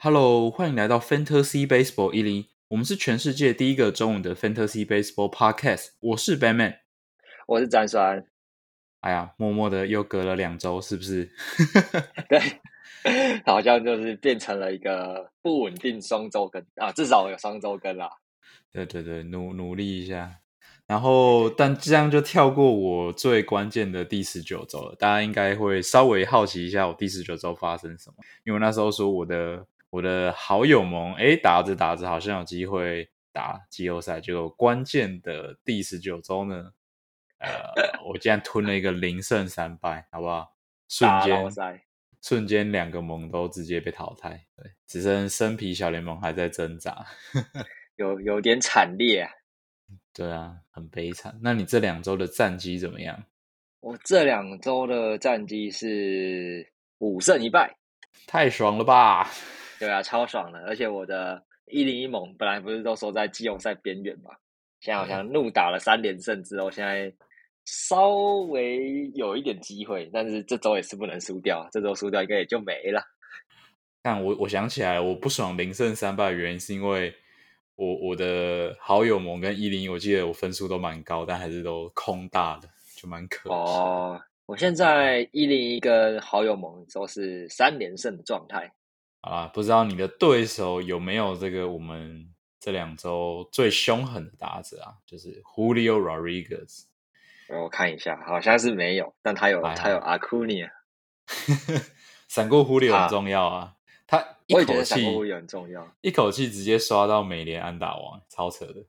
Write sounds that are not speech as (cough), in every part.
Hello，欢迎来到 Fantasy Baseball 一零，我们是全世界第一个中文的 Fantasy Baseball Podcast。我是 Batman，我是詹酸。哎呀，默默的又隔了两周，是不是？(laughs) (laughs) 对，好像就是变成了一个不稳定双周更啊，至少有双周更啦。对对对，努努力一下。然后，但这样就跳过我最关键的第十九周了。大家应该会稍微好奇一下，我第十九周发生什么？因为那时候说我的。我的好友盟，哎，打着打着好像有机会打季后赛，结果关键的第十九周呢，呃，我竟然吞了一个零胜三败，好不好？瞬间，瞬间两个盟都直接被淘汰，对，只剩生皮小联盟还在挣扎，(laughs) 有有点惨烈，对啊，很悲惨。那你这两周的战绩怎么样？我这两周的战绩是五胜一败，太爽了吧！对啊，超爽的！而且我的一零一猛本来不是都说在季后赛边缘嘛，现在好像怒打了三连胜之后，现在稍微有一点机会，但是这周也是不能输掉，这周输掉应该也就没了。但我我想起来，我不爽零胜三败的原因是因为我我的好友盟跟一零一，我记得我分数都蛮高，但还是都空大的，就蛮可惜。哦，我现在一零一跟好友盟都是三连胜的状态。啊，不知道你的对手有没有这个我们这两周最凶狠的打者啊？就是 Julio Rodriguez。我看一下，好像是没有，但他有他有 Acuna。(laughs) 闪过 Julio 很重要啊，他一口气很重要，一口气直接刷到美联安打王，超扯的。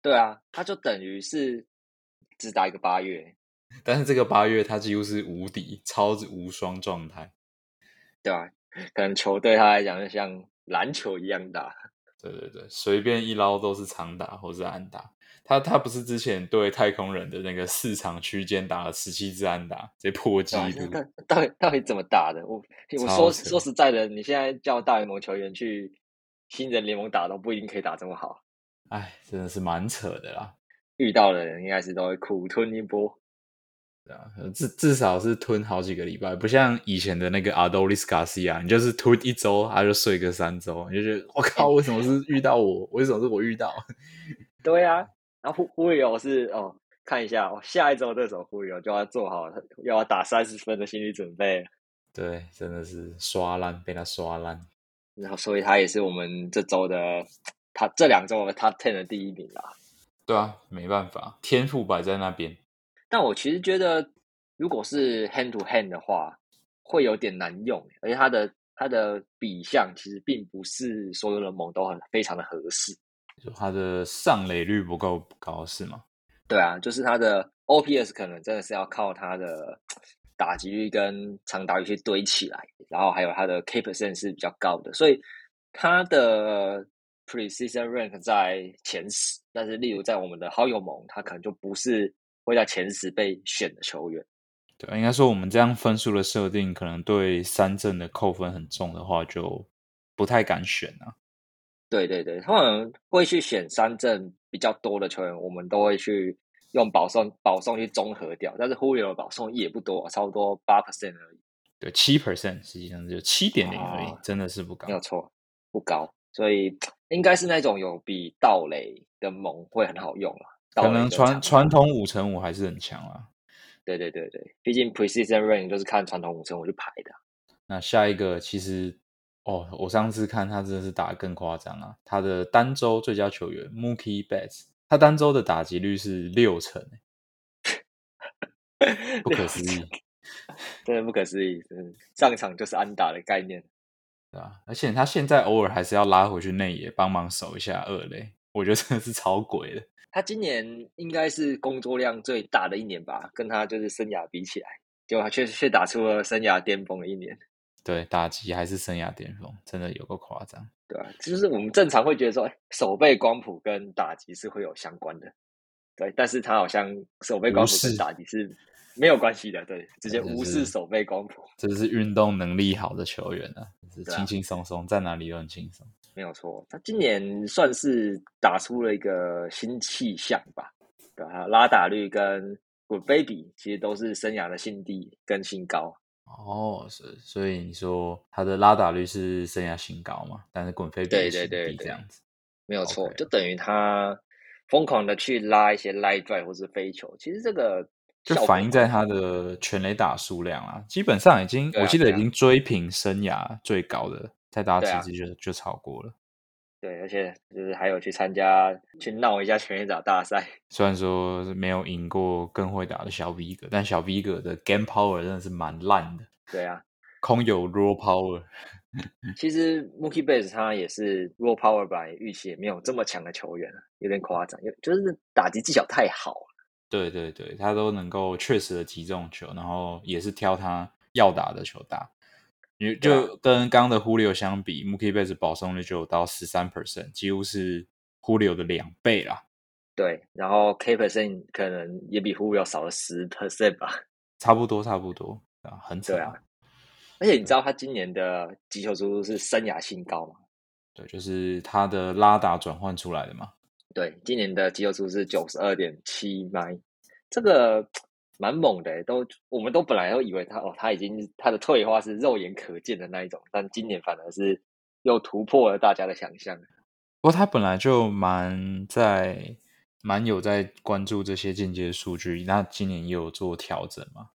对啊，他就等于是只打一个八月，但是这个八月他几乎是无敌，超级无双状态，对吧？可能球对他来讲就像篮球一样大，对对对，随便一捞都是长打或是安打。他他不是之前对太空人的那个四场区间打了十七支安打，直接破纪录。到底到底怎么打的？我我说说实在的，你现在叫大联盟球员去新人联盟打，都不一定可以打这么好。哎，真的是蛮扯的啦。遇到的人应该是都会苦吞一波。至至少是吞好几个礼拜，不像以前的那个阿多利斯卡西亚，你就是吞一周，他就睡个三周，你就觉得 (laughs) 我靠，为什么是遇到我？为什么是我遇到？(laughs) 对啊，然后忽忽悠是哦，看一下哦，下一周对手忽悠就要做好要要打三十分的心理准备。对，真的是刷烂，被他刷烂。然后所以他也是我们这周的他这两周的 Top Ten 的第一名啦。对啊，没办法，天赋摆在那边。但我其实觉得，如果是 hand to hand 的话，会有点难用，而且它的它的比相其实并不是所有的猛都很非常的合适，就它的上垒率不够高是吗？对啊，就是它的 OPS 可能真的是要靠它的打击率跟长打率去堆起来，然后还有它的 K percent 是比较高的，所以它的 precision rank 在前十，但是例如在我们的好友盟，它可能就不是。会在前十被选的球员，对，应该说我们这样分数的设定，可能对三振的扣分很重的话，就不太敢选啊。对对对，他们会去选三振比较多的球员，我们都会去用保送保送去综合掉，但是忽略了保送也不多，差不多八 percent 而已。对，七 percent 实际上就七点零而已，真的是不高，没有错，不高，所以应该是那种有比盗垒的盟会很好用了。可能传传统五乘五还是很强啊。对对对对，毕竟 precision range 就是看传统五乘五去排的。那下一个其实哦，我上次看他真的是打的更夸张啊！他的单周最佳球员 Mookie Betts，他单周的打击率是六成，(laughs) 不可思议，真的不可思议！嗯，上场就是安打的概念，对啊，而且他现在偶尔还是要拉回去内野帮忙守一下二垒，我觉得真的是超鬼的。他今年应该是工作量最大的一年吧，跟他就是生涯比起来，就他确实却打出了生涯巅峰的一年。对，打击还是生涯巅峰，真的有个夸张。对啊，就是我们正常会觉得说，哎，手背光谱跟打击是会有相关的。对，但是他好像手背光谱跟打击是没有关系的，对，直接无视手背光谱。这是运动能力好的球员啊，是轻轻松松，在哪里都很轻松。没有错，他今年算是打出了一个新气象吧，对吧？拉打率跟 Good Baby 其实都是生涯的新低跟新高。哦，是，所以你说他的拉打率是生涯新高嘛？但是滚飞比对是对对这样子。没有错就等于他疯狂的去拉一些 line drive 或是飞球，其实这个就反映在他的全垒打数量啊，基本上已经，啊我记得已经追平生涯最高的，在大对啊家其实就、就超过了。对，而且就是还有去参加去闹一下全垒打大赛，(laughs) 虽然说是没有赢过更会打的小 V 哥，但小 V 哥的 game power 真的是蛮烂的，对啊，空有 raw power。(laughs) 其实 Mookie Betts 他也是 raw power 本来预期也没有这么强的球员，有点夸张，有就是打击技巧太好了。对对对，他都能够确实的击中球，然后也是挑他要打的球打。你就跟刚刚的 Julio 相比，Mookie Betts 保送率就有到十三 percent，几乎是 Julio 的两倍啦，对，然后 K percent 可能也比 Julio 少了十 percent 吧。(laughs) 差不多差不多啊，很扯啊，而且你知道他今年的击球速度是生涯新高吗？对，就是他的拉打转换出来的嘛。对，今年的击球速度是九十二点七迈，这个蛮猛的欸，都我们都本来都以为他哦，他已经他的退化是肉眼可见的那一种，但今年反而是又突破了大家的想象。不过他本来就蛮在蛮有在关注这些间接数据，那今年也有做调整嘛。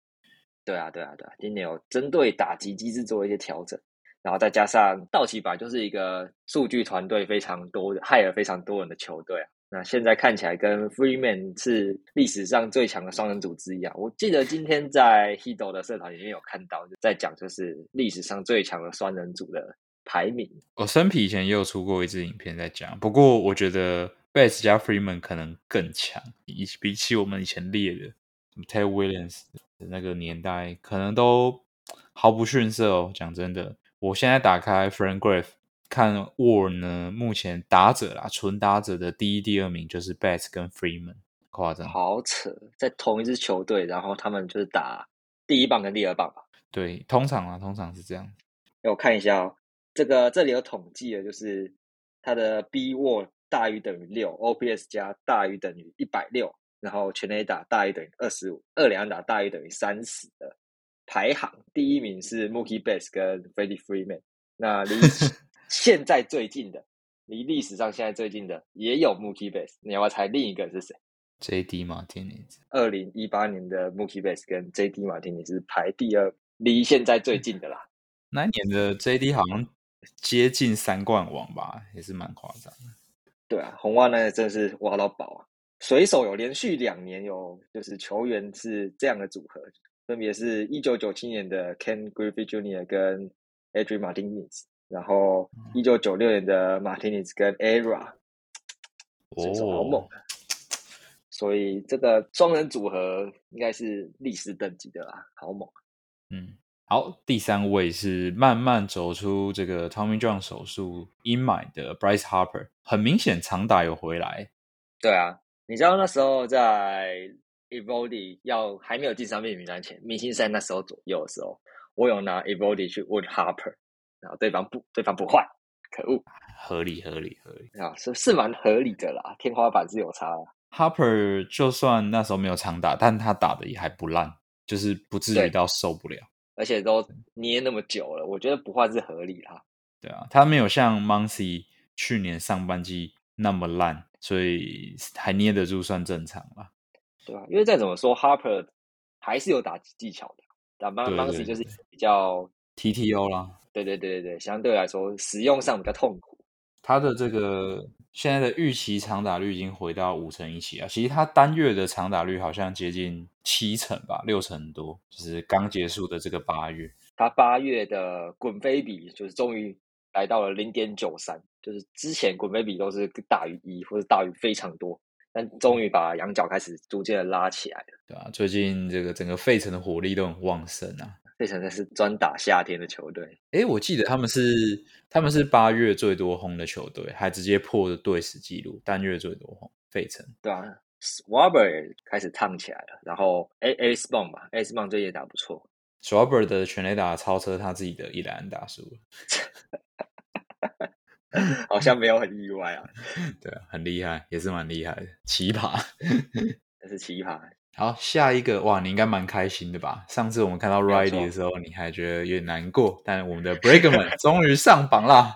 对啊，对啊，对啊，今年有针对打击机制做一些调整，然后再加上道奇本来就是一个数据团队非常多的、害了非常多人的球队啊。那现在看起来跟 Freeman 是历史上最强的双人组之一啊！我记得今天在 Hito 的社团里面有看到，在讲就是历史上最强的双人组的排名。我生皮以前也有出过一支影片在讲，不过我觉得 Bass 加 Freeman 可能更强，比比起我们以前列的 Ted Williams 的那个年代，可能都毫不逊色哦。讲真的，我现在打开 Frank Graph 看 War 呢，目前打者啦，纯打者的第一、第二名就是 Bass 跟 Freeman，夸张。好扯，在同一支球队，然后他们就是打第一棒跟第二棒吧。对，通常啊，通常是这样。给我看一下哦，这个这里有统计的，就是他的 B WAR 大于等于六，OPS 加大于等于一百六，然后全垒打大于等于二十五，二垒安打大于等于三十的排行，第一名是 Mookie Betts 跟 Freddie Freeman。那离 (laughs) 现在最近的，离历史上现在最近的也有 Mookie Betts，你要不要猜另一个是谁？J.D. 马丁尼兹，二零一八年的 Mookie Betts 跟 J.D. 马丁尼是排第二，离现在最近的啦。(laughs) 那一年的 J.D. 好像接近三冠王吧，也是蛮夸张的。对啊，红袜那真是挖到宝啊！水手有连续两年有就是球员是这样的组合，分别是一九九七年的 Ken Griffey Jr. 跟 Adrian Martinez，然后一九九六年的 Martinez 跟 Era，水手好猛！所以这个双人组合应该是历史等级的啦，好猛啊！嗯，好，第三位是慢慢走出这个 Tommy John 手术阴霾的 Bryce Harper，很明显长打有回来，对啊，你知道那时候在 Evody 要还没有进伤病名单前，明星赛那时候左右的时候，我有拿 Evody 去问 Harper，然后对方不，对方不换，可恶合理合理合理。啊，是是蛮合理的啦，天花板是有差的。Harper 就算那时候没有常打，但他打的也还不烂，就是不至于到受不了。而且都捏那么久了，我觉得不换是合理啦。对啊，他没有像 Muncy 去年上半季那么烂，所以还捏得住，算正常啦。对啊、因为再怎么说，Harper 还是有打击技巧的，打 m 对 a n 对 c y 就是比较，TTO 啦，对对对对对，相对来说使用上比较痛苦。它的这个现在的预期长打率已经回到五成一起啊，其实它单月的长打率好像接近七成吧，六成多，就是刚结束的这个八月。它八月的滚飞比就是终于来到了零点九三，就是之前滚飞比都是大于一或者大于非常多，但终于把羊角开始逐渐的拉起来了。对啊，最近这个整个费城的火力都很旺盛啊。费城真是专打夏天的球队，诶，我记得他们是他们是八月最多轰的球队，还直接破了队史纪录，单月最多轰。费城对啊 s w a b e r 也开始烫起来了，然后 A A s p o n 吧，A s p o n 最近也打不错，Schwarber 的全垒打超车他自己的一垒安打数了，(laughs) 好像没有很意外啊，(laughs) 对啊，很厉害，也是蛮厉害的，奇葩。(laughs) 这是奇葩。好，下一个哇，你应该蛮开心的吧？上次我们看到 Riley 的时候，你还觉得有点难过，但我们的 Brigman (laughs) 终于上榜啦，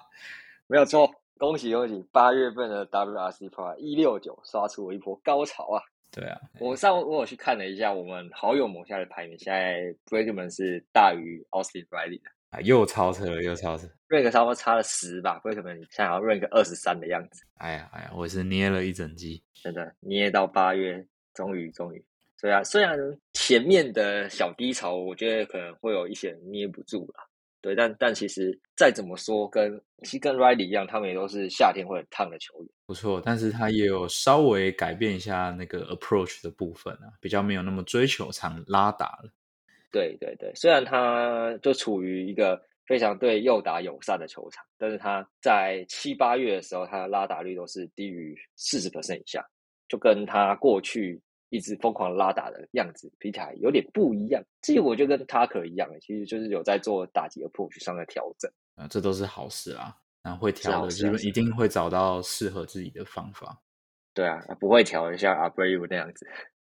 没有错，恭喜恭喜！八月份的 WRC Pro 一六九刷出了一波高潮啊！对啊，我上我有去看了一下我们好友盟下的排名，现在 Brigman 是大于 Austin Riley 的啊，又超车了，又超车，rank 差不多差了十吧？Brigman 现在好像 rank 二十三的样子。哎呀哎呀，我是捏了一整季，真的捏到八月，终于终于。对啊，虽然前面的小低潮，我觉得可能会有一些人捏不住了。对，但但其实再怎么说，跟其实跟 Riley 一样，他们也都是夏天会很烫的球员。不错，但是他也有稍微改变一下那个 approach 的部分啊，比较没有那么追求长拉打了。对对对，虽然他就处于一个非常对右打友善的球场，但是他在七八月的时候，他的拉打率都是低于四十 percent 以下，就跟他过去。一直疯狂拉打的样子，比起来有点不一样。其实我就跟他可一样，其实就是有在做打击的 push 上的调整啊，这都是好事啊。然后会调的，基本一定会找到适合自己的方法。对啊，不会调一下 Abreu 那样子。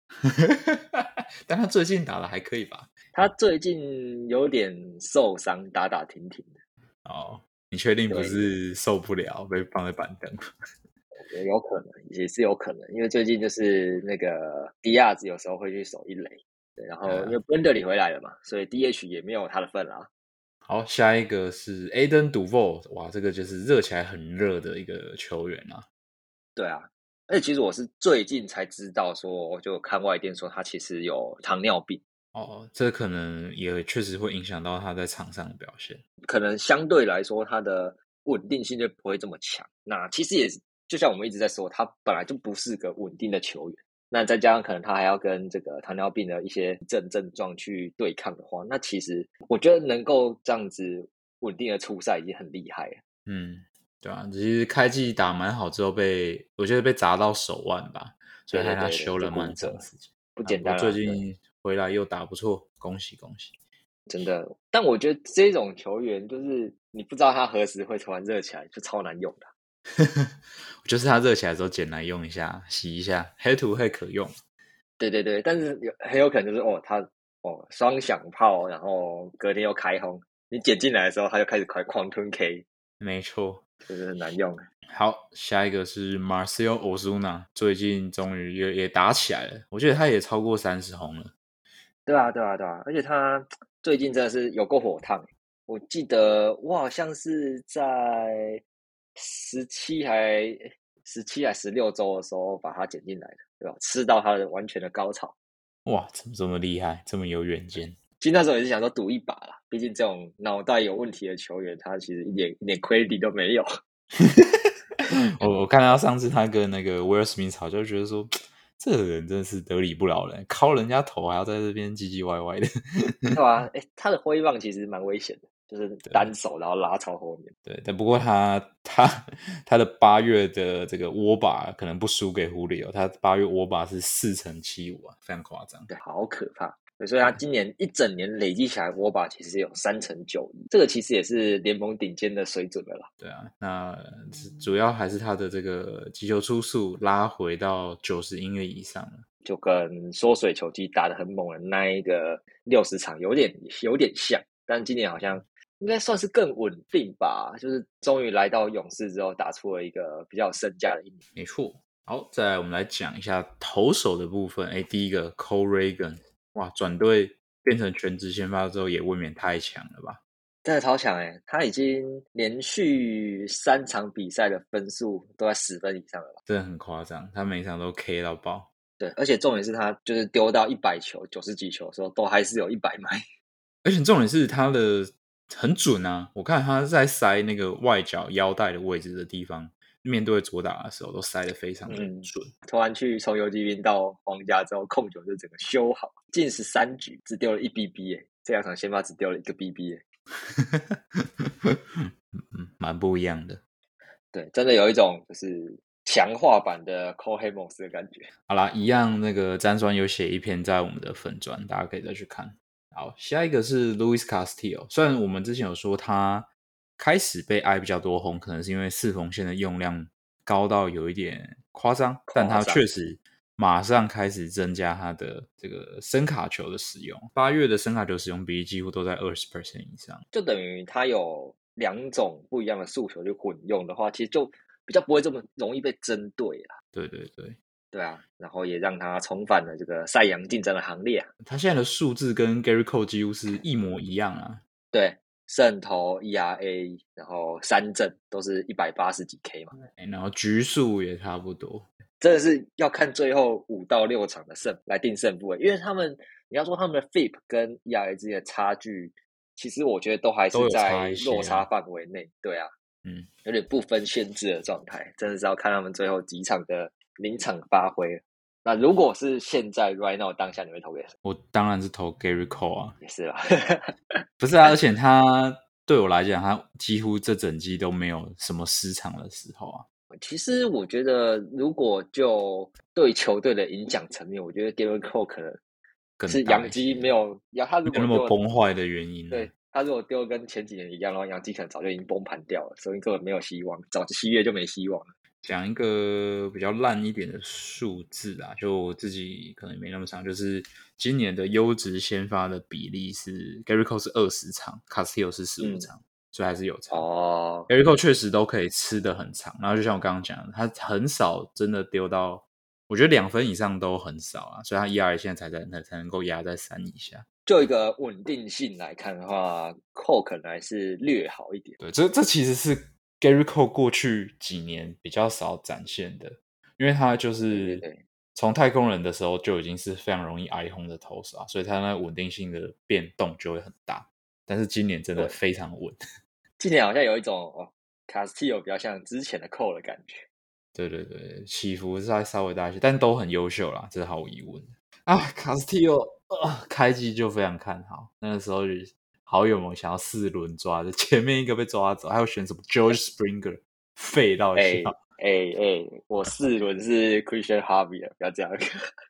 (laughs) 但他最近打的还可以吧？他最近有点受伤，打打停停的。哦，你确定不是受不了被放在板凳？也有可能，也是有可能，因为最近就是那个 D 亚子有时候会去守一垒，对，然后因为 b e n d e r 里回来了嘛，所以 DH 也没有他的份啦。好，下一个是 Aden Duval，哇，这个就是热起来很热的一个球员啊。对啊，而且其实我是最近才知道，说就看外电说他其实有糖尿病。哦，这可能也确实会影响到他在场上的表现，可能相对来说他的稳定性就不会这么强。那其实也是。就像我们一直在说，他本来就不是个稳定的球员。那再加上可能他还要跟这个糖尿病的一些症症状去对抗的话，那其实我觉得能够这样子稳定的出赛已经很厉害了。嗯，对啊，其实开季打蛮好之后被我觉得被砸到手腕吧，所以他修了蛮长时间，不简单。最近回来又打不错，恭喜恭喜！真的，但我觉得这种球员就是你不知道他何时会突然热起来，就超难用的。(laughs) 就是它热起来之后捡来用一下，洗一下，黑土会可用。对对对，但是有很有可能就是哦，它哦双响炮，然后隔天又开轰，你捡进来的时候，它就开始快狂吞 K。没错，就是很难用。好，下一个是 Marcel Ozuna，最近终于也也打起来了，我觉得他也超过三十红了。对啊，对啊，对啊，而且他最近真的是有够火烫。我记得我好像是在。十七还十七还十六周的时候把它剪进来的，对吧？吃到它的完全的高潮，哇！怎么这么厉害，这么有远见？(laughs) 其实那时候也是想说赌一把啦，毕竟这种脑袋有问题的球员，他其实一点一点亏底都没有。(laughs) 我我看到上次他跟那个威尔斯密吵，就觉得说这个人真的是得理不饶人，敲人家头还要在这边唧唧歪歪的，对吧？(laughs) 哎，他的挥棒其实蛮危险的。就是单手，然后拉超后面。对，但不过他他他的八月的这个握把可能不输给狐狸哦，他八月握把是四乘七五啊，非常夸张。对，好可怕。所以他今年一整年累计起来握把其实有三乘九一，这个其实也是联盟顶尖的水准的啦。对啊，那主要还是他的这个击球出速拉回到九十英里以上了，就跟缩水球机打的很猛的那一个六十场有点有点像，但今年好像。应该算是更稳定吧，就是终于来到勇士之后，打出了一个比较身价的一年。没错，好，再来我们来讲一下投手的部分。哎，第一个 Cole Reagan，哇，转队变成全职先发之后，也未免太强了吧？真的超强哎，他已经连续三场比赛的分数都在十分以上了吧，真的很夸张，他每场都 K 到爆。对，而且重点是他就是丢到一百球、九十几球的时候，都还是有一百迈。而且重点是他的。很准啊！我看他在塞那个外角腰带的位置的地方，面对左打的时候都塞的非常的准。突然去从游击兵到皇家之后，控球就整个修好，近十三局只丢了一 BB 哎，这两场先发只丢了一个 BB 哎，嗯，(laughs) 蛮不一样的。对，真的有一种就是强化版的 Cole Hamels 的感觉。好啦，一样那个詹专有写一篇在我们的粉砖，大家可以再去看。好，下一个是 Louis Castillo。虽然我们之前有说他开始被挨比较多红，可能是因为四缝线的用量高到有一点夸张，但他确实马上开始增加他的这个声卡球的使用。八月的声卡球使用比例几乎都在二十 percent 以上，就等于他有两种不一样的诉求去混用的话，其实就比较不会这么容易被针对啦。对对对，对啊，然后也让他重返了这个赛扬竞争的行列啊。他现在的数字跟 Gary Cole 几乎是一模一样啊。对，胜投 ERA，然后三振都是一百八十几 K 嘛，哎然后局数也差不多。真的是要看最后五到六场的胜来定胜负欸，因为他们你要说他们的 FIP 跟 ERA 之间的差距，其实我觉得都还是在落差范围内。对啊，嗯，有点不分限制的状态，真的是要看他们最后几场的临场发挥。那如果是现在 right now 当下，你会投给谁？我当然是投 Gary Cole 啊，也是啦，不是啊，而且他对我来讲，他几乎这整季都没有什么失常的时候啊。其实我觉得，如果就对球队的影响层面，我觉得 Gary Cole 可能是杨基没有，要他如果那么果崩坏的原因。对，他如果丢跟前几年一样的话，杨基可能早就已经崩盘掉了，所以根本没有希望，早七月就没希望了。讲一个比较烂一点的数字啊，就我自己可能没那么长，就是今年的优质先发的比例是 Gary Cole 是二十场，Castillo 是十五嗯场，所以还是有差。哦，Gary Cole 确实都可以吃的很长，然后就像我刚刚讲的，他很少真的丢到，我觉得两分以上都很少啊，所以他 ERA 现在才在才能够压在三以下。就一个稳定性来看的话，Cole 可能还是略好一点。对，这这其实是 Gary Cole 过去几年比较少展现的，因为他就是从太空人的时候就已经是非常容易挨轰的投手啊，所以他那稳定性的变动就会很大。但是今年真的非常稳，(laughs) 今年好像有一种哦，Castillo 比较像之前的 Cole 的感觉。对对对，起伏稍稍微大一些，但都很优秀啦，这是毫无疑问的。啊，Castillo 啊，开机就非常看好，那个时候就好友们想要四轮抓的，(laughs) 前面一个被抓走，还有选什么 (laughs) George Springer，废到哎笑。哎哎，我四轮是 Christian Harvey 了，不要这样。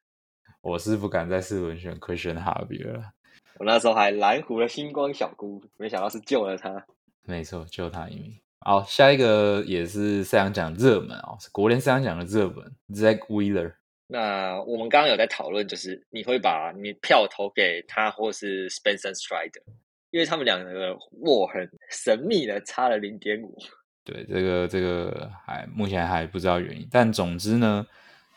(laughs) 我是不敢在四轮选 Christian Harvey 了，我那时候还蓝湖的星光小姑，没想到是救了他。没错，救他一命。好，下一个也是赛扬奖热门哦，是国联赛扬奖的热门 Zach Wheeler。那我们刚刚有在讨论，就是你会把你票投给他或是 Spencer Strider，因为他们两个的握很神秘的差了零点五。对，这个这个还目前还不知道原因，但总之呢，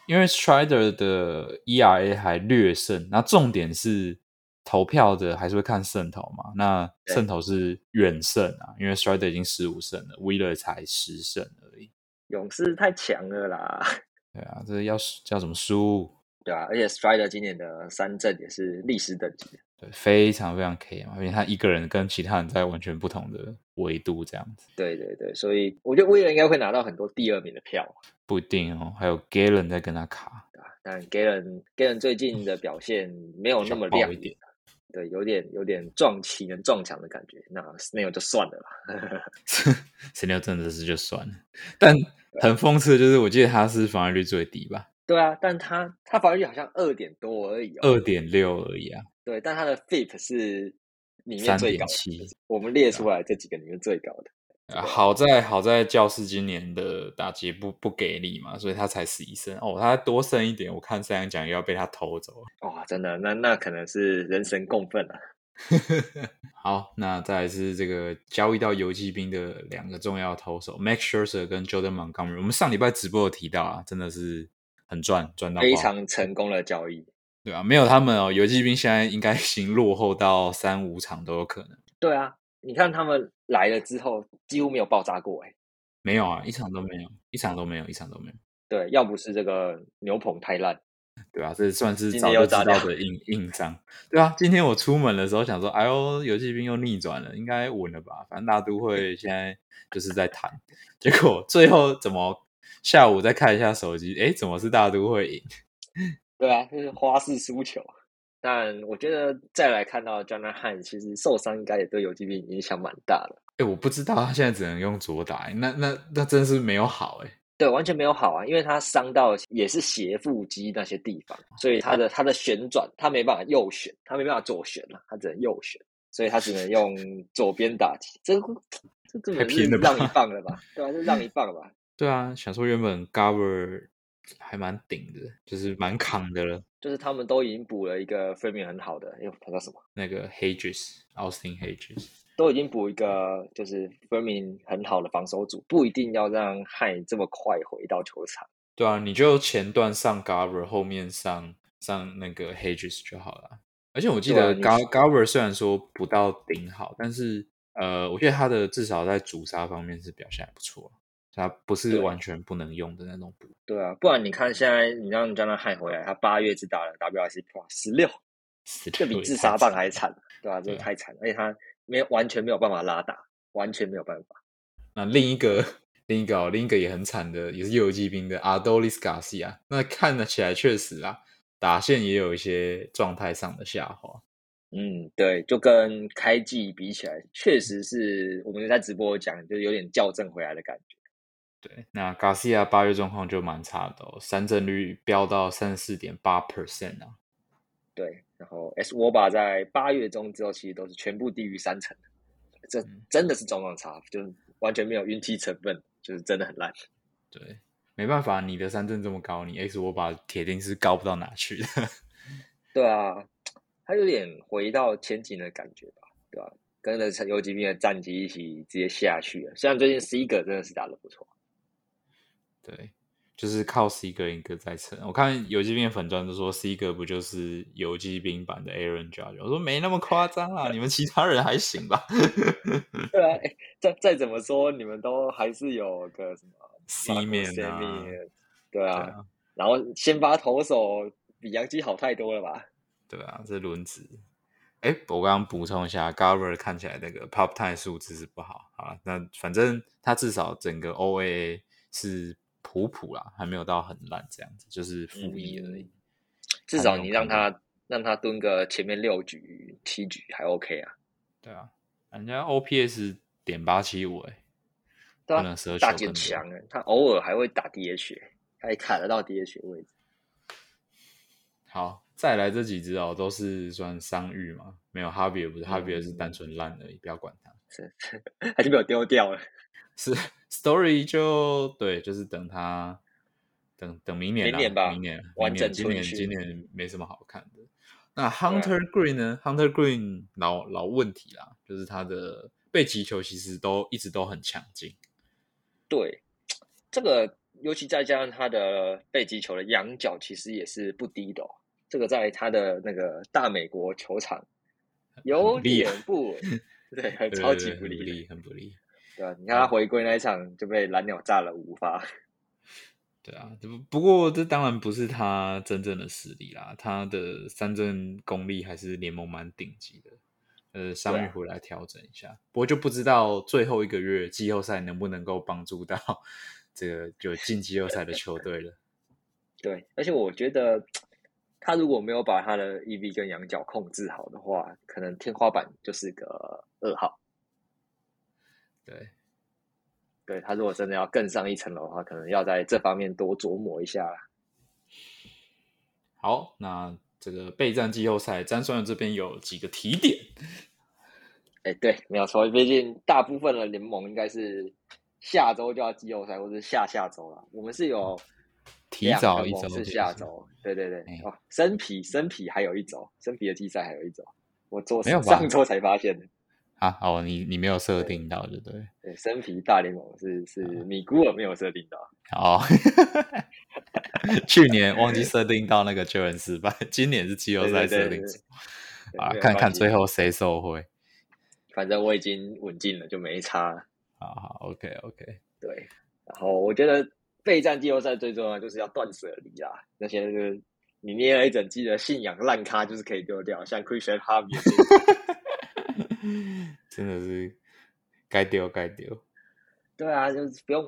因为 Strider 的 ERA 还略胜，那重点是投票的还是会看胜投嘛？那胜投是远胜啊，因为 Strider 已经十五胜了，Wheeler 才十胜而已。勇士太强了啦，(laughs) 对啊，这要叫什么输？对啊，而且 Strider 今年的三振也是历史等级的。对，非常非常 K 嘛，因为他一个人跟其他人在完全不同的维度，这样子对对对，所以我觉得威尔应该会拿到很多第二名的票。不一定哦。还有 Galen 在跟他卡？但 Galen Galen 最近的表现没有那么亮点，对，有点有点撞旗能撞墙的感觉。那 Snail 就算了啦。(laughs) (laughs) 神六真的是就算了，但很讽刺的就是，我记得他是防御率最低吧，对啊，但他他防御率好像二点多而已哦。二点六而已啊。对，但他的 FIP 是里面最高的，3.7我们列出来这几个里面最高的。啊好在好在教室今年的打击不不给力嘛，所以他才十一胜哦，他多胜一点，我看三阳奖又要被他偷走了。哇，真的，那那可能是人神共愤啊。(laughs) 好，那再来是这个交易到游击兵的两个重要投手 Max Scherzer 跟 Jordan Montgomery，我们上礼拜直播有提到啊，真的是很赚赚到非常成功的交易。对啊，没有他们哦，游击兵现在应该已经落后到三五场都有可能。对啊，你看他们来了之后，几乎没有爆炸过哎。没有啊，一场都没有，一场都没有，一场都没有。对，要不是这个牛棚太烂，对啊，这算是早就知道的硬硬伤。对啊，今天我出门的时候想说，哎呦，游击兵又逆转了，应该稳了吧？反正大都会现在就是在谈，(laughs) 结果最后怎么下午再看一下手机，哎，怎么是大都会赢？对啊，就是花式输球。但我觉得再来看到 j o h n Hans，其实受伤应该也对游击兵影响蛮大的。哎，我不知道他现在只能用左打，那那那真是没有好哎。对，完全没有好啊，因为他伤到也是斜腹肌那些地方，所以他的他的旋转他没办法右旋，他没办法左旋了，他只能右旋，所以他只能用左边打击。这这这根本是太拼了吧让一棒了吧？对啊，就让一棒了吧？(laughs) 对啊，想说原本 Gover 还蛮顶的，就是蛮扛的了。就是他们都已经补了一个 framing 很好的，哎呦，他叫什么？那个 Hedges，Austin Hedges，都已经补一个就是 framing 很好的防守组，不一定要让汉这么快回到球场。对啊，你就前段上 Garver，后面上上那个 Hedges 就好了。而且我记得 Gar Garver 虽然说不到顶好，但是呃，我觉得他的至少在主杀方面是表现还不错。他不是完全不能用的那种补。对啊，不然你看现在你让江南汉回来，他八月只打了 WRC Pro 十六，这比自杀棒还惨，对吧？这太惨了，而且他没有完全没有办法拉打，完全没有办法。那另一个另一个另一个也很惨的，也是游击兵的 Adolis Garcia，那看得起来确实啊，打线也有一些状态上的下滑。嗯，对，就跟开季比起来，确实是我们在直播讲，就有点校正回来的感觉。对，那 Garcia 八月状况就蛮差的哦，三振率飙到三十四点八 percent 啊。对，然后 S 沃巴在八月中之后，其实都是全部低于三成的，这真的是状况差，就是完全没有运气成分，就是真的很烂。对，没办法，你的三振这么高，你 S 沃巴铁定是高不到哪去的。(laughs) 对啊，他有点回到前景的感觉吧，对吧？跟着游击兵的战绩一起直接下去了。虽然最近 C 哥真的是打的不错。对，就是靠 C 哥一个在撑。我看游击兵粉砖都说 C 哥不就是游击兵版的 Aaron Judge？我说没那么夸张啊，你们其他人还行吧？(laughs) 对啊，再再怎么说，你们都还是有个什么 C 面啊？对啊，然后先发投手比杨基好太多了吧？对啊，这轮子。哎，我刚刚补充一下，Garver 看起来那个 Pop Time 数字是不好啊。那反正他至少整个 OAA 是。普普啦，还没有到很烂这样子，就是负一而已。至少你让他让他蹲个前面六局七局还 OK 啊。对啊，人家 OPS 点八七五哎，大减强哎，他偶尔还会打 DH，还卡得到 DH 位置。好，再来这几只哦，都是算伤愈嘛，没有哈比尔不是哈比尔是单纯烂而已，不要管他，是 (laughs) 还是被我丢掉了。是 story 就对，就是等他等等明年明年吧，明年完整今年今年没什么好看的。那 Hunter Green 呢？Hunter Green 老老问题啦，就是他的背击球其实都一直都很强劲。对，这个尤其再加上他的背击球的仰角其实也是不低的。哦这个在他的那个大美国球场有点不稳，(laughs) 对，超级不利，很不利。对啊，你看他回归那一场就被蓝鸟炸了五发。(laughs) 对啊，不不过这当然不是他真正的实力啦，他的三振功力还是联盟蛮顶级的。呃，伤愈回来调整一下，不过就不知道最后一个月季后赛能不能够帮助到 (laughs) 这个就进季后赛的球队了。(laughs) 对，而且我觉得他如果没有把他的 EV 跟羊角控制好的话，可能天花板就是个二号。对，对他如果真的要更上一层楼的话，可能要在这方面多琢磨一下啦。好，那这个备战季后赛，詹双人这边有几个提点。哎，对，没有错，毕竟大部分的联盟应该是下周就要季后赛，或者是下下周了。我们是有提早一周是下周，对对对，哦，生皮生皮还有一周，生皮的季赛还有一周，我做上周才发现的。啊哦，你你没有设定到，对不对？对，生皮大联盟是是米古尔没有设定到。哦，去年忘记设定到那个救援失败，今年是季后赛设定啊，看看最后谁受贿。反正我已经稳进了，就没差。好好，OK OK。对，然后我觉得备战季后赛最重要就是要断舍离啊，那些就是你捏了一整季的信仰烂咖，就是可以丢掉，像 Christian Harvey。(laughs) 真的是该丢该丢，对啊，就是不用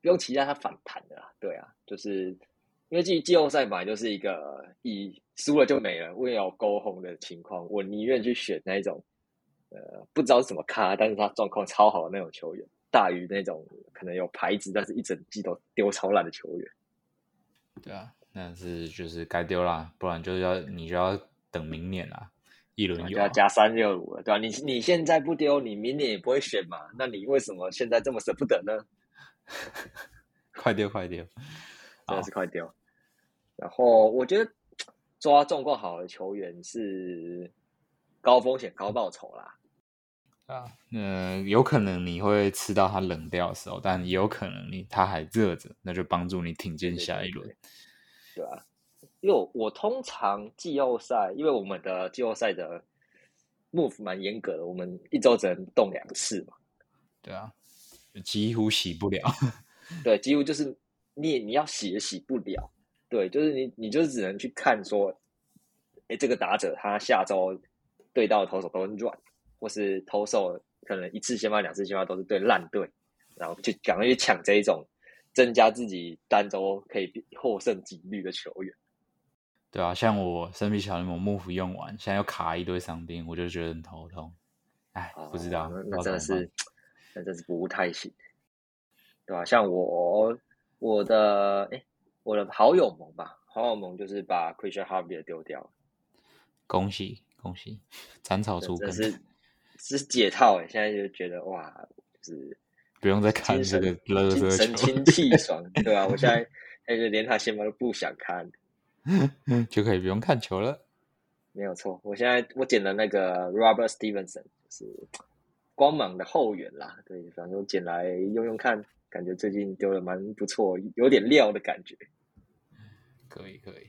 不用期待他反弹的啦。对啊，就是因为季季后赛本来就是一个以输了就没了，为了勾红的情况，我宁愿去选那一种呃不知道是什么咖，但是他状况超好的那种球员，大于那种可能有牌子但是一整季都丢超烂的球员。对啊，那是就是该丢啦，不然就要你就要等明年啦。一轮就要加三六五了，对吧？你你现在不丢，你明年也不会选嘛？那你为什么现在这么舍不得呢？(laughs) 快丢快丢！真的是快丢。然后我觉得抓状况好的球员是高风险高报酬啦。啊，呃，有可能你会吃到它冷掉的时候，但也有可能你它还热着，那就帮助你挺进下一轮，对吧？因为我我通常季后赛，因为我们的季后赛的 move 蛮严格的，我们一周只能动两次嘛。对啊，几乎洗不了。对，几乎就是你你要洗也洗不了。对，就是你你就是只能去看说，哎，这个打者他下周对到的投手都很软。或是投手可能一次先发、两次先发都是对烂队，然后就赶快去抢这一种增加自己单周可以获胜几率的球员。对啊，像我生皮小联盟幕府用完，现在又卡一堆伤兵，我就觉得很头痛。哎，不知道，那真的是，那真是不太行。对吧？像我我的哎，我的好友盟吧，好友盟就是把 Christian Harvey 丢掉了。恭喜恭喜，斩草除根。(laughs) 是解套哎，现在就觉得哇，就是不用再看这个乐色神清气爽，对吧？我现在现在连他先发都不想看，(laughs) 就可以不用看球了。没有错，我现在我捡了那个 Robert Stevenson，就是光芒的后援啦。对，反正捡来用用看，感觉最近丢的蛮不错，有点料的感觉。可以可以，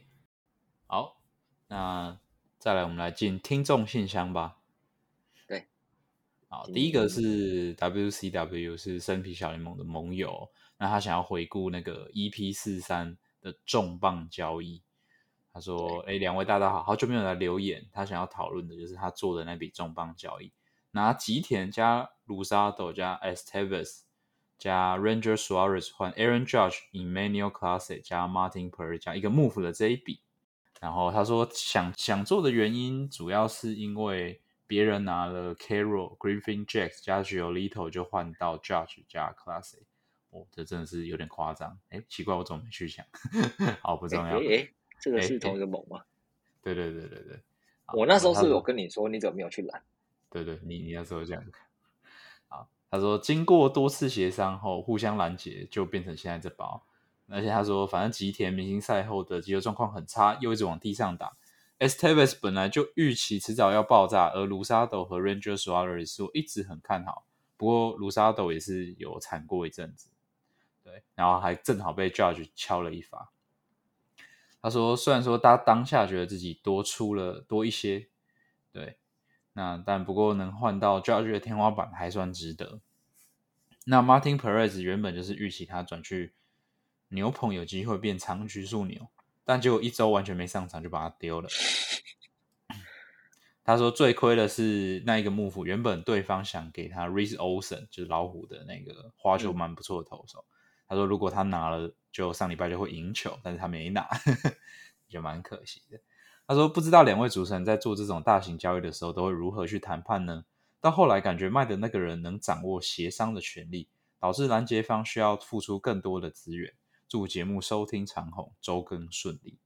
好，那再来我们来进听众信箱吧。对好，第一个是 WCW 是生皮小联盟的盟友，那他想要回顾那个 EP 四三的重磅交易。他说：“哎，两位大大好，好久没有来留言。他想要讨论的就是他做的那笔重磅交易，拿吉田加鲁沙斗加 Esteves 加 Ranger Suarez 换 Aaron Judge、Emmanuel Classic 加 Martin Per 加一个幕府的这一笔。然后他说想想做的原因，主要是因为。”别人拿了 Carroll、Griffin、Jacks 加 Giolito 就换到 Judge 加 Classy，哦，这真的是有点夸张。哎，奇怪，我怎么没去想？(laughs) 好，不重要。哎，这个是同一个盟吗？对对对对对。我那时候是有跟你说，你怎么没有去拦？对对，你你那时候这样。好，他说经过多次协商后，互相拦截，就变成现在这包。而且他说，反正吉田明星赛后的肌肉状况很差，又一直往地上打。Esteves 本来就预期迟早要爆炸，而卢沙斗和 Ranger Suarez 是我一直很看好。不过卢沙斗也是有惨过一阵子，对，然后还正好被 Judge 敲了一发。他说，虽然说他当下觉得自己多出了多一些，对，那但不过能换到 Judge 的天花板还算值得。那 Martin Perez 原本就是预期他转去牛棚有机会变长局数牛。但结果一周完全没上场就把他丢了。他说最亏的是那一个幕府，原本对方想给他 Reese Olsen，就是老虎的那个花球蛮不错的投手。他说如果他拿了，就上礼拜就会赢球，但是他没拿，(laughs) 就蛮可惜的。他说不知道两位主持人在做这种大型交易的时候都会如何去谈判呢？到后来感觉卖的那个人能掌握协商的权利，导致拦截方需要付出更多的资源。祝节目收听长虹，周更顺利。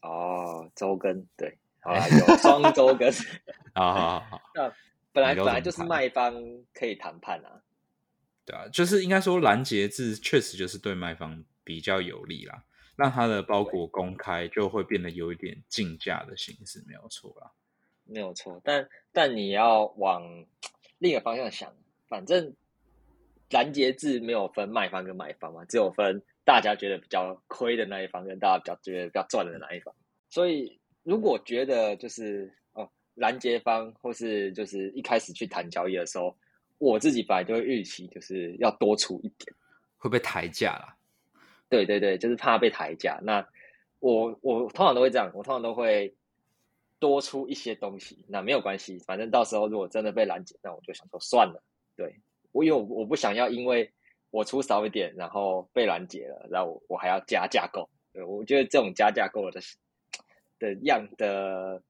哦，周更对，好啦，有双周更。(laughs) 好好好，(laughs) 那本来本来就是卖方可以谈判啊。对啊，就是应该说拦截制确实就是对卖方比较有利啦，让他的包裹公开就会变得有一点竞价的形式，没有错啦。没有错，但但你要往另一个方向想，反正拦截制没有分卖方跟买方嘛，只有分。大家觉得比较亏的那一方，跟大家比较觉得比较赚的那一方，所以如果觉得就是哦拦截方或是就是一开始去谈交易的时候，我自己本来就会预期就是要多出一点，会被抬价啦。对对对，就是怕被抬价。那我我通常都会这样，我通常都会多出一些东西。那没有关系，反正到时候如果真的被拦截，那我就想说算了。对我因为我不想要因为。我出少一点，然后被拦截了，然后我还要加价购。对我觉得这种加价购的的样的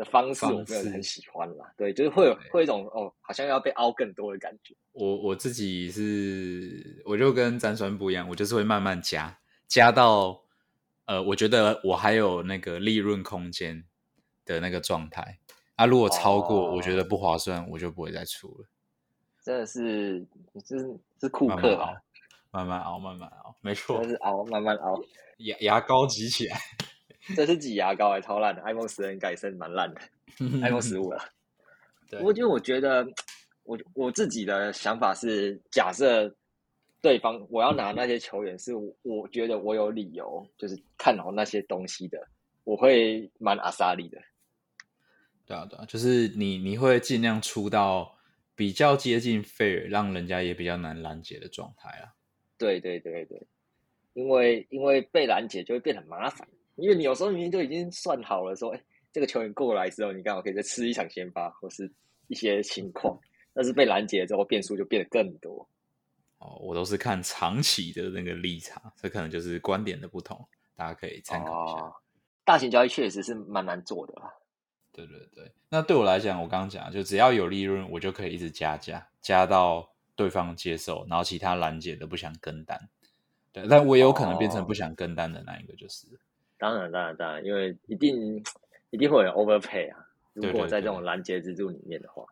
的方式，我没有很喜欢啦。对，就是会有会一种哦，好像要被凹更多的感觉。我我自己是，我就跟詹酸不一样，我就是会慢慢加，加到呃，我觉得我还有那个利润空间的那个状态。啊，如果超过我觉得不划算，我就不会再出了。真的是，是是库克啊，慢慢熬，慢慢熬，没错是熬，慢慢熬。牙牙膏挤起来。(laughs) 这是挤牙膏哎、超烂的。iPhone 十 N 改是蛮烂的，(laughs) iPhone 十五了。对不过因为我觉得，我我自己的想法是，假设对方我要拿那些球员，是我我觉得我有理由，就是看好那些东西的，我会蛮阿萨利的。对啊，对啊，就是你你会尽量出到比较接近 fair，让人家也比较难拦截的状态啊。对对对对，因为因为被拦截就会变得很麻烦，因为你有时候明明就已经算好了说，哎，这个球员过来之后，你刚好可以再吃一场先发，或是一些情况，但是被拦截之后，变数就变得更多。哦，我都是看长期的那个立场，这可能就是观点的不同，大家可以参考一下。哦，大型交易确实是蛮难做的啦。对对对，那对我来讲，我刚刚讲，就只要有利润，我就可以一直加价，加到对方接受，然后其他拦截的不想跟单。对，但我也有可能变成哦不想跟单的那一个，就是。当然，当然，当然，因为一定一定会有人 overpay 啊。如果在这种拦截制度里面的话，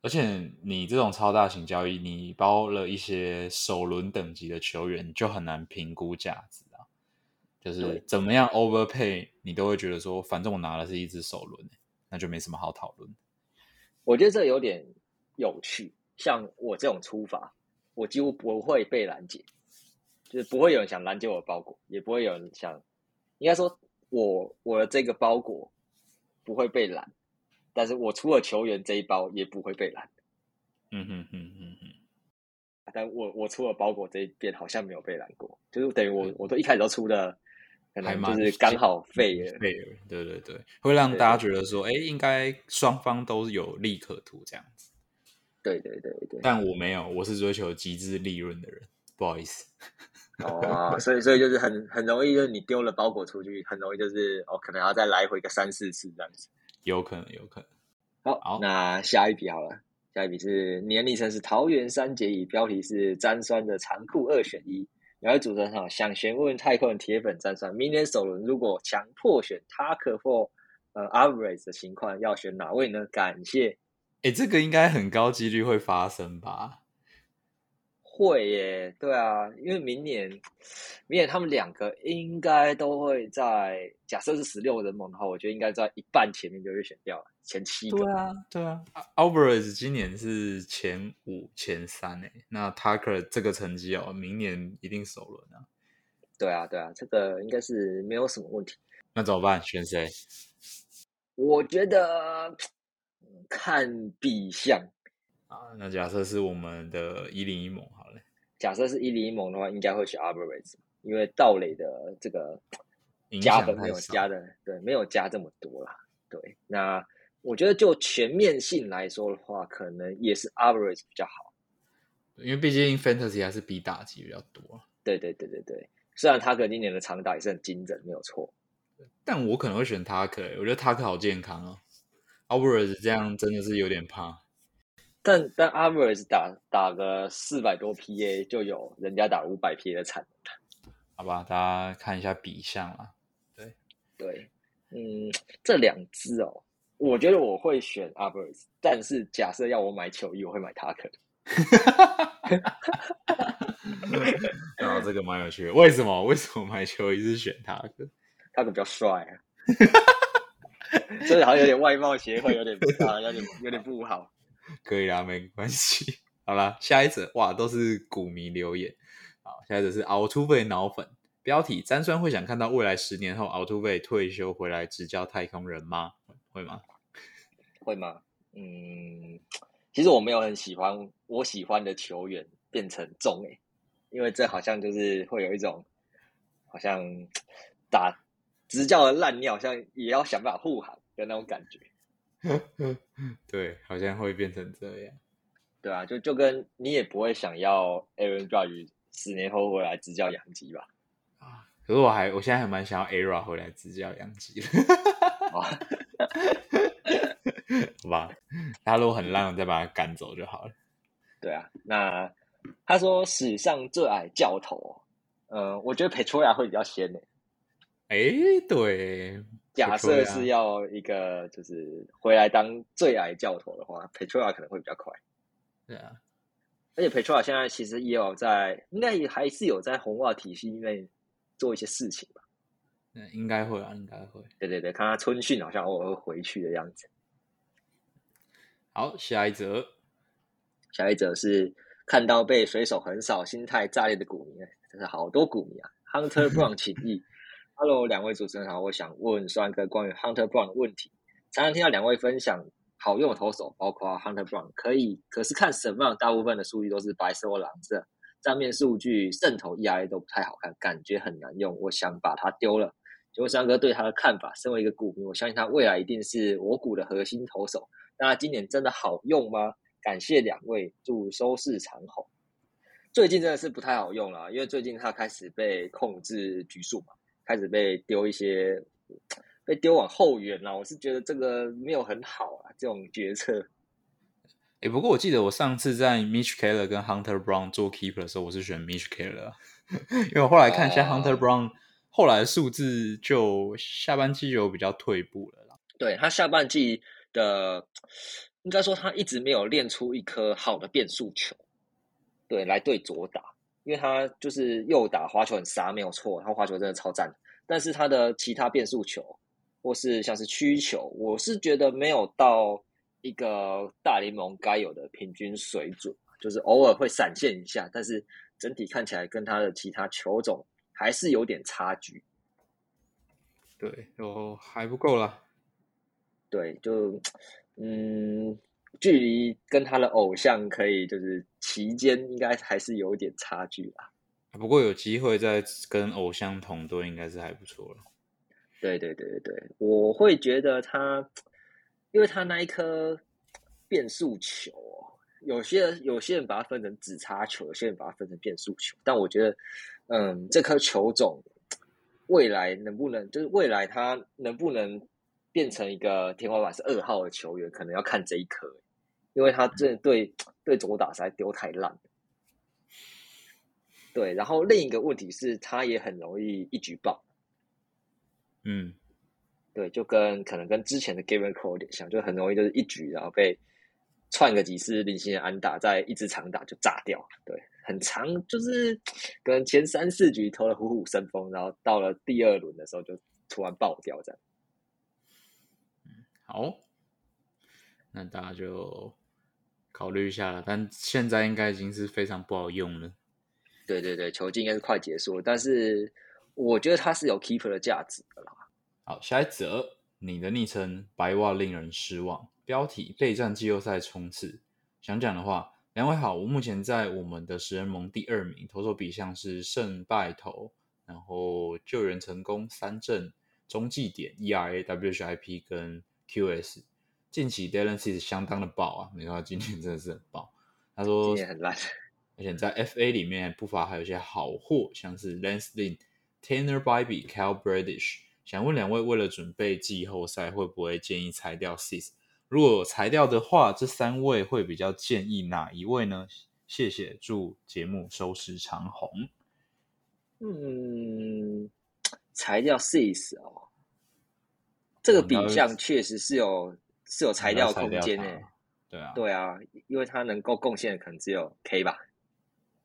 而且你这种超大型交易，你包了一些首轮等级的球员，就很难评估价值啊。就是怎么样 overpay，你都会觉得说，反正我拿的是一只首轮，那就没什么好讨论。我觉得这有点有趣。像我这种出法，我几乎不会被拦截，就是不会有人想拦截我的包裹，也不会有人想，应该说我我的这个包裹不会被拦，但是我除了球员这一包也不会被拦。嗯哼哼哼哼，但我我出了包裹这一边好像没有被拦过，就是等于我我都一开始都出的，可能就是刚好废了。费了，对对对，会让大家觉得说，哎，应该双方都有利可图这样子。对对对对，但我没有，我是追求极致利润的人，不好意思。哦，所以所以就是很很容易，就是你丢了包裹出去，很容易就是哦，可能要再来回个三四次这样子。有可能，有可能。好，好那下一笔好了，下一笔是年历层是桃园三结义，标题是詹酸的残酷二选一。两位主持人好想询问太空人铁粉詹酸，明年首轮如果强迫选 Tucker 或呃 Alvarez 的情况，要选哪位呢？感谢。哎，这个应该很高几率会发生吧？会耶，对啊，因为明年，明年他们两个应该都会在，假设是十六人盟的话，我觉得应该在一半前面就会选掉了，前七个。对啊，对啊。Alvarez 今年是前五、前三诶，那 Tucker 这个成绩哦，明年一定首轮啊。对啊，对啊，这个应该是没有什么问题。那怎么办？选谁？我觉得嗯看比相，啊，那假设是我们的一零一盟好了，假设是一零一盟的话，应该会选 Alvarez，因为道垒的这个加分没有加的，对，没有加这么多啦。对，那我觉得就全面性来说的话，可能也是 Alvarez 比较好。因为毕竟 Fantasy 还是比打击比较多啊。对对对对对，虽然他可今年的长打也是很精准，没有错。但我可能会选 Tucker，欸我觉得 Tucker 好健康哦。Alvarez 这样真的是有点怕。但但 Alvarez 打打个四百多 PA 就有人家打五百 PA 的产能。好吧，大家看一下比项啦。对对，嗯，这两支哦，我觉得我会选 Alvarez，但是假设要我买球衣，我会买 Tucker。(laughs) 然后这个蛮有趣的，为什么？为什么买球衣是选 Tucker？Tucker 比较帅啊，(laughs) 所以好像有点外貌协会有点啊，有点有点不好。可以啦，没关系。好啦，下一则哇，都是股迷留言。好，下一则是凹凸贝脑粉，标题：詹酸会想看到未来十年后凹凸贝退休回来执教太空人吗？会吗？会吗？嗯，其实我没有很喜欢我喜欢的球员变成中诶，因为这好像就是会有一种好像打执教的烂尿，好像也要想办法护航的那种感觉。(laughs) 对，好像会变成这样。对啊，就就跟你也不会想要 Aaron Judge 十年后回来执教洋基吧？啊，可是我还，我现在还蛮想要 Ara 回来执教洋基的，啊，好吧？他如果很烂，我再把他赶走就好了。(laughs) 对啊，那他说史上最矮教头，嗯、我觉得 Petroya 会比较先呢、哎，对，假设是要一个就是回来当最矮教头的话，Petroya 可能会比较快。对啊，而且 Petra 现在其实也有在，应该也还是有在红袜体系内做一些事情吧。嗯，应该会啊，应该会。对对对，看他春训好像偶尔会回去的样子。好，下一则，下一则是看到被水手横扫、心态炸裂的股民，真是好多股民啊！Hunter Brown 请益，Hello，两位主持人好，我想问双哥关于 Hunter Brown 的问题。常常听到两位分享好用的投手，包括 Hunter Brown，可以，可是看什么大部分的数据都是白色或蓝色，账面数据渗透 ERA 都不太好看，感觉很难用，我想把它丢了。请问双哥对他的看法？身为一个股民，我相信他未来一定是我股的核心投手。那今年真的好用吗？感谢两位，祝收视长虹。最近真的是不太好用了，因为最近他开始被控制局数嘛，开始被丢一些，被丢往后援了。我是觉得这个没有很好啊，这种决策。哎，不过我记得我上次在 Mitch Keller 跟 Hunter Brown 做 keeper 的时候，我是选 Mitch Keller，(laughs) 因为我后来看一下 Hunter Brown 后来的数字，就下半季就比较退步了啦。对他下半季。的应该说，他一直没有练出一颗好的变速球，对，来对左打，因为他就是右打滑球很杀，没有错，他滑球真的超赞。但是他的其他变速球，或是像是曲球，我是觉得没有到一个大联盟该有的平均水准，就是偶尔会闪现一下，但是整体看起来跟他的其他球种还是有点差距。对，哦，还不够啦。对，就嗯，距离跟他的偶像可以就是期间应该还是有点差距啦。不过有机会再跟偶像同队，应该是还不错了。对对对对对，我会觉得他，因为他那一颗变速球，有些有些人把它分成直插球，有些人把它分成变速球。但我觉得，嗯，这颗球种未来能不能，就是未来它能不能？变成一个天花板是二号的球员，可能要看这一颗，因为他这对对左打实在丢太烂。对，然后另一个问题是，他也很容易一举爆。嗯，对，就跟可能跟之前的 Gavin Cole 有点像，就很容易就是一局，然后被串个几次零星的安打，在一支长打就炸掉。对，很长，就是可能前三四局投了虎虎生风，然后到了第二轮的时候就突然爆掉这样。好，那大家就考虑一下了。但现在应该已经是非常不好用了。对对对，球季应该是快结束了，但是我觉得它是有 keeper 的价值的啦。好，下一则，你的昵称白袜令人失望。标题：备战季后赛冲刺。想讲的话，两位好，我目前在我们的食人盟第二名，投手比项是胜败投，然后救援成功三振，中继点 ERA、WHIP 跟。QS 近期 Dylan C 是相当的爆啊，没错，今天真的是很爆。他说今年很烂，而且在 FA 里面不乏还有一些好货，像是 Lance Lynn、Tanner Bibee、Cal Bradish。想问两位，为了准备季后赛，会不会建议裁掉 C？如果裁掉的话，这三位会比较建议哪一位呢？谢谢，祝节目收视长虹。嗯，裁掉 C 哦。这个比项确实是有是有裁掉空间的，对啊，对啊，因为他能够贡献的可能只有 K 吧。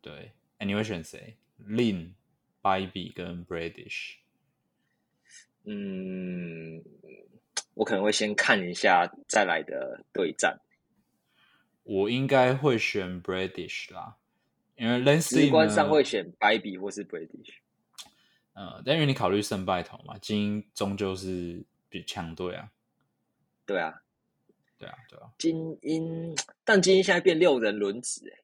对，哎，你会选谁？Lin、Bybee 跟 Bradish。嗯，我可能会先看一下再来的对战。我应该会选 Bradish 啦，因为直观上会选 Bybee 或是 Bradish。呃，但因为你考虑胜败头嘛，精英终究是。比强队啊，对啊，对啊，对啊。精英，但精英现在变六人轮值，哎，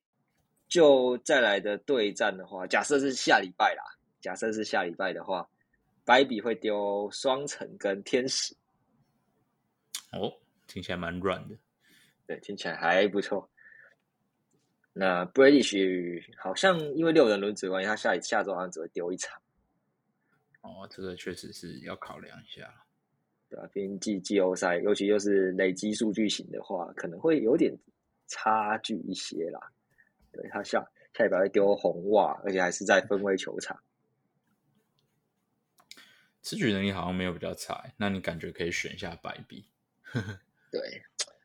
就再来的对战的话，假设是下礼拜啦，假设是下礼拜的话，白比会丢双城跟天使。哦，听起来蛮软的，对，听起来还不错。那 British 好像因为六人轮值关系，他下下周好像只会丢一场。哦，这个确实是要考量一下。对吧？边季季后赛，尤其又是累积数据型的话，可能会有点差距一些啦。对他下下一把会丢红袜，而且还是在分位球场，持局能力好像没有比较差。那你感觉可以选一下白比？(laughs) 对，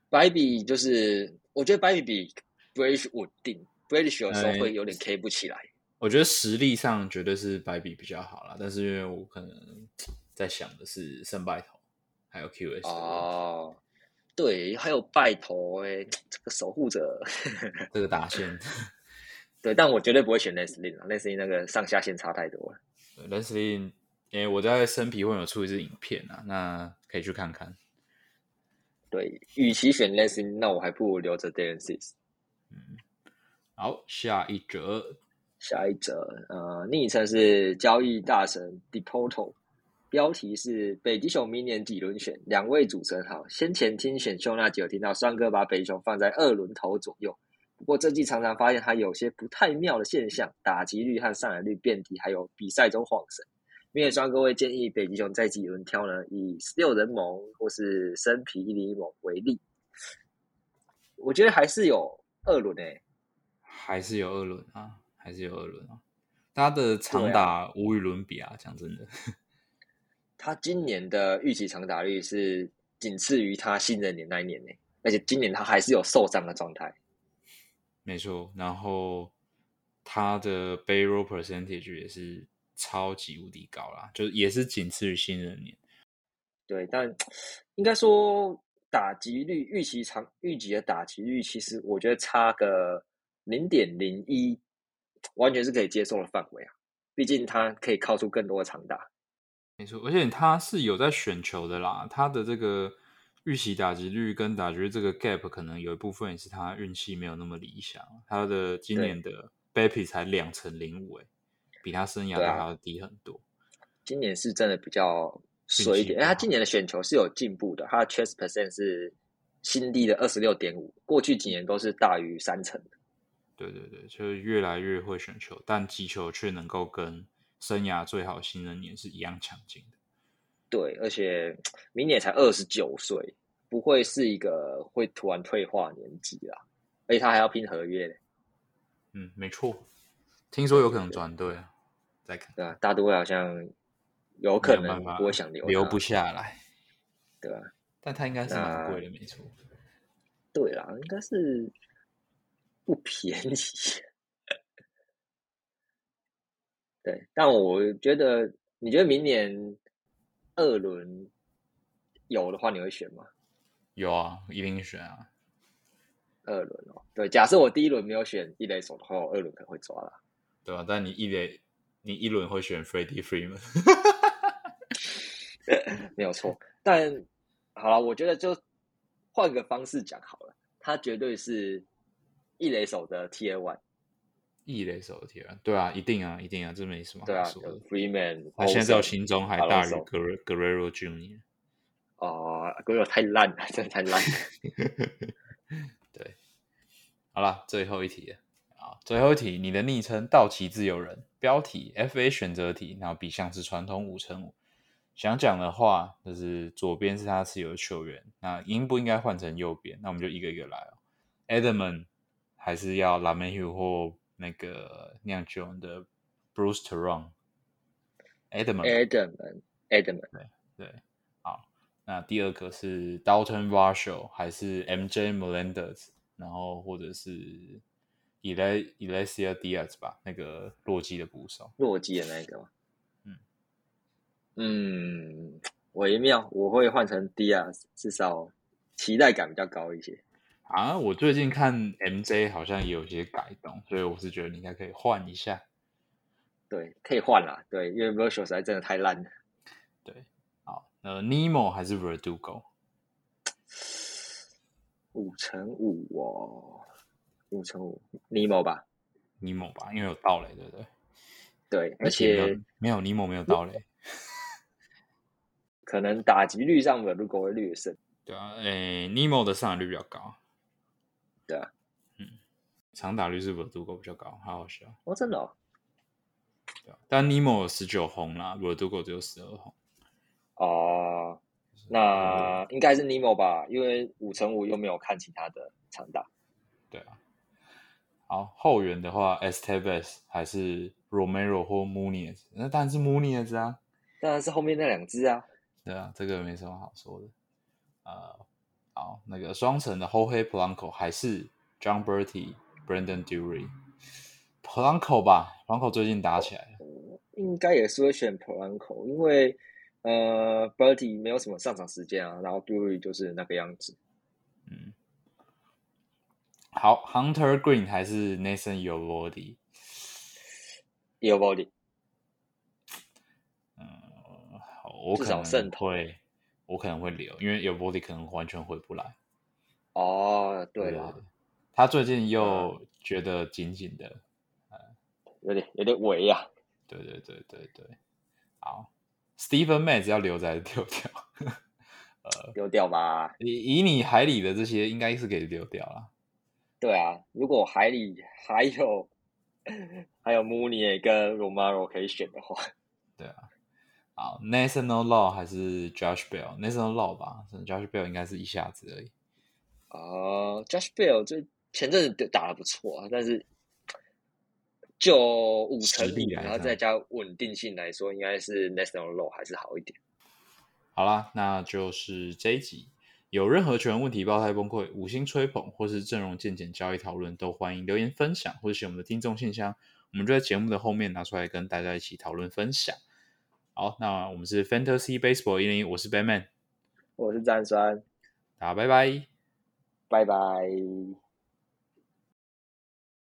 白比就是我觉得白比比 Bridge 稳定，British 有时候会有点 K 不起来。我觉得实力上绝对是白比比较好啦，但是因为我可能在想的是胜败头，还有 QS 哦，对，还有拜头哎，这个守护者，这个打线，(laughs) 对，但我绝对不会选 Leslie 啊，Leslie 那个上下限差太多了。Leslie，因为我在生皮会有出一支影片啊，那可以去看看。对，与其选 Leslie，那我还不如留着 Dan Sis。嗯，好，下一折。下一则，呃，昵称是交易大神 Deporto，标题是北极熊明年几轮选？两位主持人好，先前听选秀那集有听到双哥把北极熊放在二轮头左右，不过这季常常发现他有些不太妙的现象，打击率和上垒率变低，还有比赛中晃神。明年双哥会建议北极熊在几轮挑呢？以六人盟或是生皮一零一盟为例，我觉得还是有二轮诶，还是有二轮啊。还是有二轮啊，他的长打无与伦比啊！讲真的，他今年的预期长打率是仅次于他新人年那一年呢，而且今年他还是有受伤的状态。没错，然后他的 barrel percentage 也是超级无敌高啦，就也是仅次于新人年。对，但 (sniffs) 应该说打击率预期长预期的打击率，其实我觉得差个零点零一。完全是可以接受的范围啊，毕竟他可以靠出更多的长打。没错，而且他是有在选球的啦，他的这个预期打击率跟打击率这个 gap 可能有一部分也是他运气没有那么理想。他的今年的 baby 才两成零五，哎，比他生涯还要低很多。今年是真的比较水一点，因为，他今年的选球是有进步的，他的 chase percent 是新低的二十六点五，过去几年都是大于三成的。对对对，就是越来越会选球，但击球却能够跟生涯最好新人年是一样强劲的。对，而且明年才二十九岁，不会是一个会突然退化年纪啦。而且他还要拼合约。嗯，没错，听说有可能转队啊。再看，对啊，大都会好像有可能不会想留，留不下来，对吧？但他应该是蛮贵的，没错。对啦，应该是。不便宜，对，但我觉得，你觉得明年二轮有的话，你会选吗？有啊，一定选啊。二轮哦，对，假设我第一轮没有选一垒手的话，我二轮可能会抓了。对啊，但你一垒，你一轮会选 Freddie Freeman，(laughs) 没有错。但好了，我觉得就换个方式讲好了，他绝对是。一垒手的 T A One，一垒手的 A One，对啊，一定啊，一定啊，这没什么好说的。Freeman，他现在我心中还大于 Guerrero Junior。哦，Guerrero 太烂了，真的太烂。(laughs) 对，好了，最后一题啊，最后一题，你的昵称道奇自由人，标题 F A 选择题，然后比项是传统五乘五。想讲的话就是左边是他持有的球员，那应不应该换成右边？那我们就一个一个来哦 Edmond。还是要 Lameu 或那个酿酒的 Bruce Teron，Edmund，Edmund，Edmund，对对，好，那第二个是 Dalton Varsho 还是 MJ Melendez，然后或者是 Ele Elesia Diaz 吧，那个洛基的捕手，洛基的那个吗？嗯嗯，微妙，我会换成 Diaz，至少期待感比较高一些。啊，我最近看 MJ 好像也有些改动，所以我是觉得你应该可以换一下。对，可以换啦。对，因为 Virtual 实在真的太烂了。对，好，呃，Nemo 还是 Verdugo？五乘五哦，五乘五，Nemo 吧，Nemo 吧，因为有盗垒，对不对？对，而且没有 Nemo 没有盗垒，可能打击率上 Verdugo 会略胜。对啊，诶，Nemo 的上垒率比较高。对啊，嗯，长打率是不是足够比较高？好好笑哦，真的。对啊，但尼莫有十九红啦，罗德狗只有十二红。哦，那应该是尼莫吧？因为五乘五又没有看其他的长打。对啊。好，后援的话，Esteves 还是 Romero 或 Muniz？那当然是 Muniz 啊。当然是后面那两只啊。对啊，这个没什么好说的。呃。好，那个双城的 h o h e Blanco 还是 John Bertie Brandon Dury，Polanco 吧，Polanco 最近打起来了。应该也是会选 Polanco，因为呃 b i r d e 没有什么上场时间啊，然后 Dury 就是那个样子。嗯，好，Hunter Green 还是 Nathan Yobody？Yobody。嗯，好，我可能会，我可能会留，因为 Yobody 可能完全回不来。哦，对了，他最近又觉得紧紧的，有点有点围呀。对对对对对，好，Stephen m a z 要留在丢掉，(laughs) 呃，丢掉吧。以以你海里的这些，应该是可以丢掉了。对啊，如果海里还有 (laughs) 还有 Mooney 跟 Romaro 可以选的话，对啊。好，National Law 还是 Josh Bell？National Law 吧，Josh Bell 应该是一下子而已。啊，Josh Bell 这前阵子打的不错，但是。就五成力，然后再加稳定性来说，应该是 National Law 还是好一点。好啦，那就是这一集。有任何球员问题、爆胎崩溃、五星吹捧，或是阵容渐减交易讨论，都欢迎留言分享，或是写我们的听众信箱，我们就在节目的后面拿出来跟大家一起讨论分享。好，那我们是 Fantasy Baseball 一零一，我是 Batman，我是战酸，大家拜拜，拜拜。